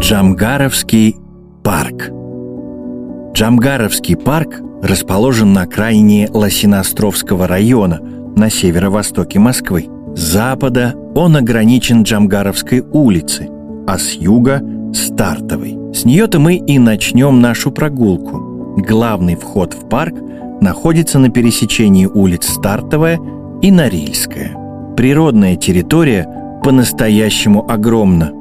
Джамгаровский парк Джамгаровский парк расположен на окраине Лосиноостровского района на северо-востоке Москвы. С запада он ограничен Джамгаровской улицей, а с юга – Стартовой. С нее-то мы и начнем нашу прогулку. Главный вход в парк находится на пересечении улиц Стартовая и Норильская. Природная территория по-настоящему огромна.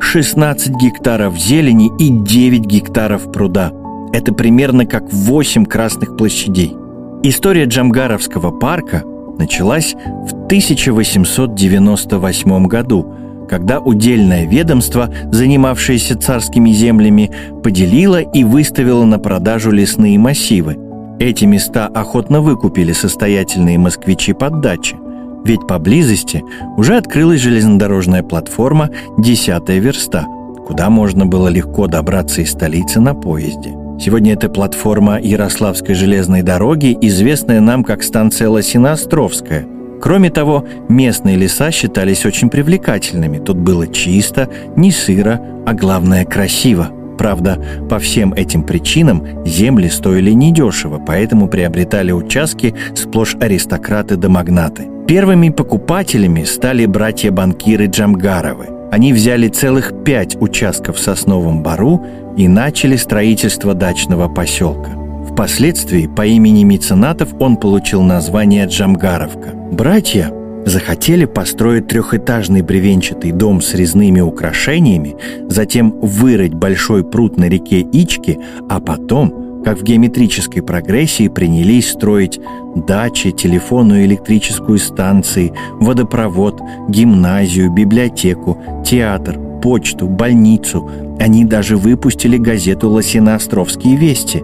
16 гектаров зелени и 9 гектаров пруда. Это примерно как 8 красных площадей. История Джамгаровского парка началась в 1898 году, когда удельное ведомство, занимавшееся царскими землями, поделило и выставило на продажу лесные массивы. Эти места охотно выкупили состоятельные москвичи под дачи – ведь поблизости уже открылась железнодорожная платформа «Десятая верста», куда можно было легко добраться из столицы на поезде. Сегодня это платформа Ярославской железной дороги, известная нам как станция Лосиноостровская. Кроме того, местные леса считались очень привлекательными. Тут было чисто, не сыро, а главное красиво – Правда, по всем этим причинам земли стоили недешево, поэтому приобретали участки сплошь аристократы да магнаты. Первыми покупателями стали братья-банкиры Джамгаровы. Они взяли целых пять участков в Сосновом Бару и начали строительство дачного поселка. Впоследствии по имени меценатов он получил название Джамгаровка. Братья захотели построить трехэтажный бревенчатый дом с резными украшениями, затем вырыть большой пруд на реке Ички, а потом, как в геометрической прогрессии, принялись строить дачи, телефонную электрическую станции, водопровод, гимназию, библиотеку, театр, почту, больницу. Они даже выпустили газету «Лосиноостровские вести».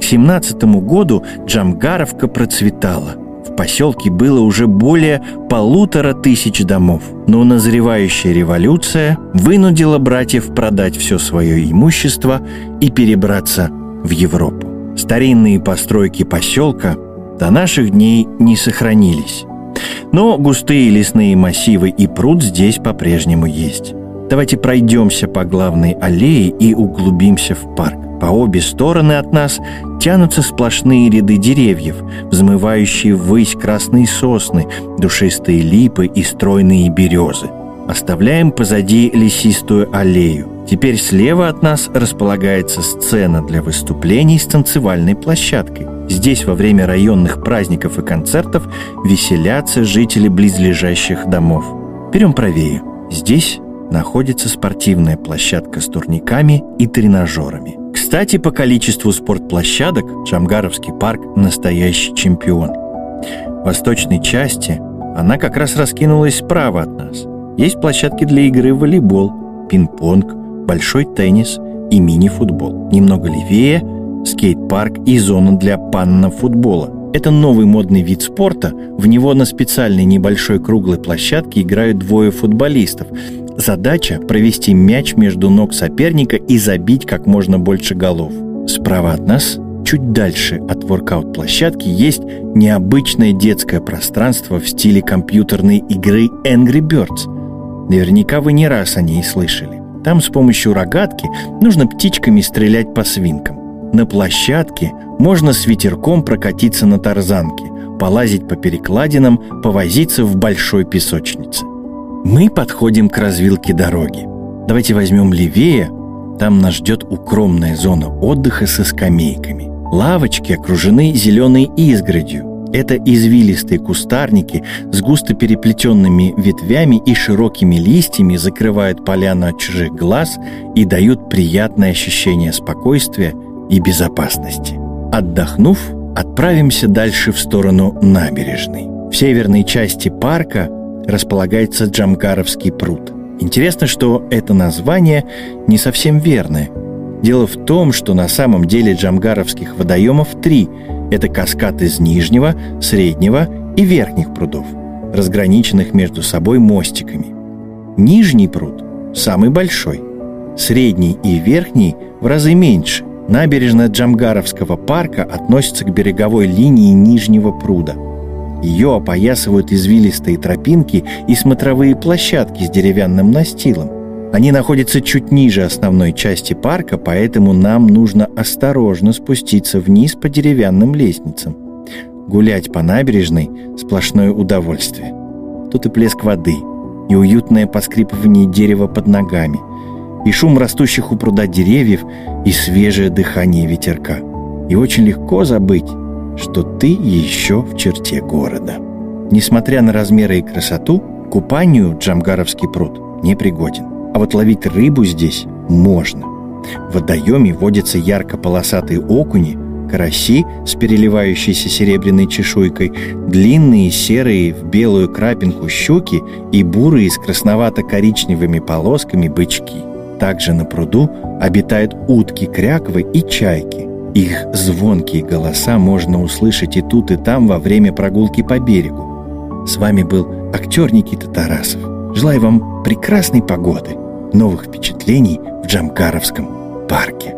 К 17 году Джамгаровка процветала – поселке было уже более полутора тысяч домов. Но назревающая революция вынудила братьев продать все свое имущество и перебраться в Европу. Старинные постройки поселка до наших дней не сохранились. Но густые лесные массивы и пруд здесь по-прежнему есть. Давайте пройдемся по главной аллее и углубимся в парк. По обе стороны от нас тянутся сплошные ряды деревьев, взмывающие ввысь красные сосны, душистые липы и стройные березы. Оставляем позади лесистую аллею. Теперь слева от нас располагается сцена для выступлений с танцевальной площадкой. Здесь во время районных праздников и концертов веселятся жители близлежащих домов. Берем правее. Здесь находится спортивная площадка с турниками и тренажерами. Кстати, по количеству спортплощадок Джамгаровский парк – настоящий чемпион. В восточной части она как раз раскинулась справа от нас. Есть площадки для игры в волейбол, пинг-понг, большой теннис и мини-футбол. Немного левее – скейт-парк и зона для панного футбола. Это новый модный вид спорта. В него на специальной небольшой круглой площадке играют двое футболистов. Задача – провести мяч между ног соперника и забить как можно больше голов. Справа от нас, чуть дальше от воркаут-площадки, есть необычное детское пространство в стиле компьютерной игры Angry Birds. Наверняка вы не раз о ней слышали. Там с помощью рогатки нужно птичками стрелять по свинкам. На площадке можно с ветерком прокатиться на тарзанке, полазить по перекладинам, повозиться в большой песочнице. Мы подходим к развилке дороги. Давайте возьмем левее. Там нас ждет укромная зона отдыха со скамейками. Лавочки окружены зеленой изгородью. Это извилистые кустарники с густо переплетенными ветвями и широкими листьями закрывают поляну от чужих глаз и дают приятное ощущение спокойствия и безопасности. Отдохнув, отправимся дальше в сторону набережной. В северной части парка располагается Джамгаровский пруд. Интересно, что это название не совсем верное. Дело в том, что на самом деле джамгаровских водоемов три. Это каскад из нижнего, среднего и верхних прудов, разграниченных между собой мостиками. Нижний пруд самый большой, средний и верхний в разы меньше – Набережная Джамгаровского парка относится к береговой линии Нижнего пруда. Ее опоясывают извилистые тропинки и смотровые площадки с деревянным настилом. Они находятся чуть ниже основной части парка, поэтому нам нужно осторожно спуститься вниз по деревянным лестницам. Гулять по набережной – сплошное удовольствие. Тут и плеск воды, и уютное поскрипывание дерева под ногами, и шум растущих у пруда деревьев, и свежее дыхание ветерка. И очень легко забыть, что ты еще в черте города. Несмотря на размеры и красоту, купанию Джамгаровский пруд не пригоден. А вот ловить рыбу здесь можно. В водоеме водятся ярко-полосатые окуни, караси с переливающейся серебряной чешуйкой, длинные серые в белую крапинку щуки и бурые с красновато-коричневыми полосками бычки. Также на пруду обитают утки-кряквы и чайки. Их звонкие голоса можно услышать и тут, и там во время прогулки по берегу. С вами был актер Никита Тарасов. Желаю вам прекрасной погоды, новых впечатлений в Джамкаровском парке.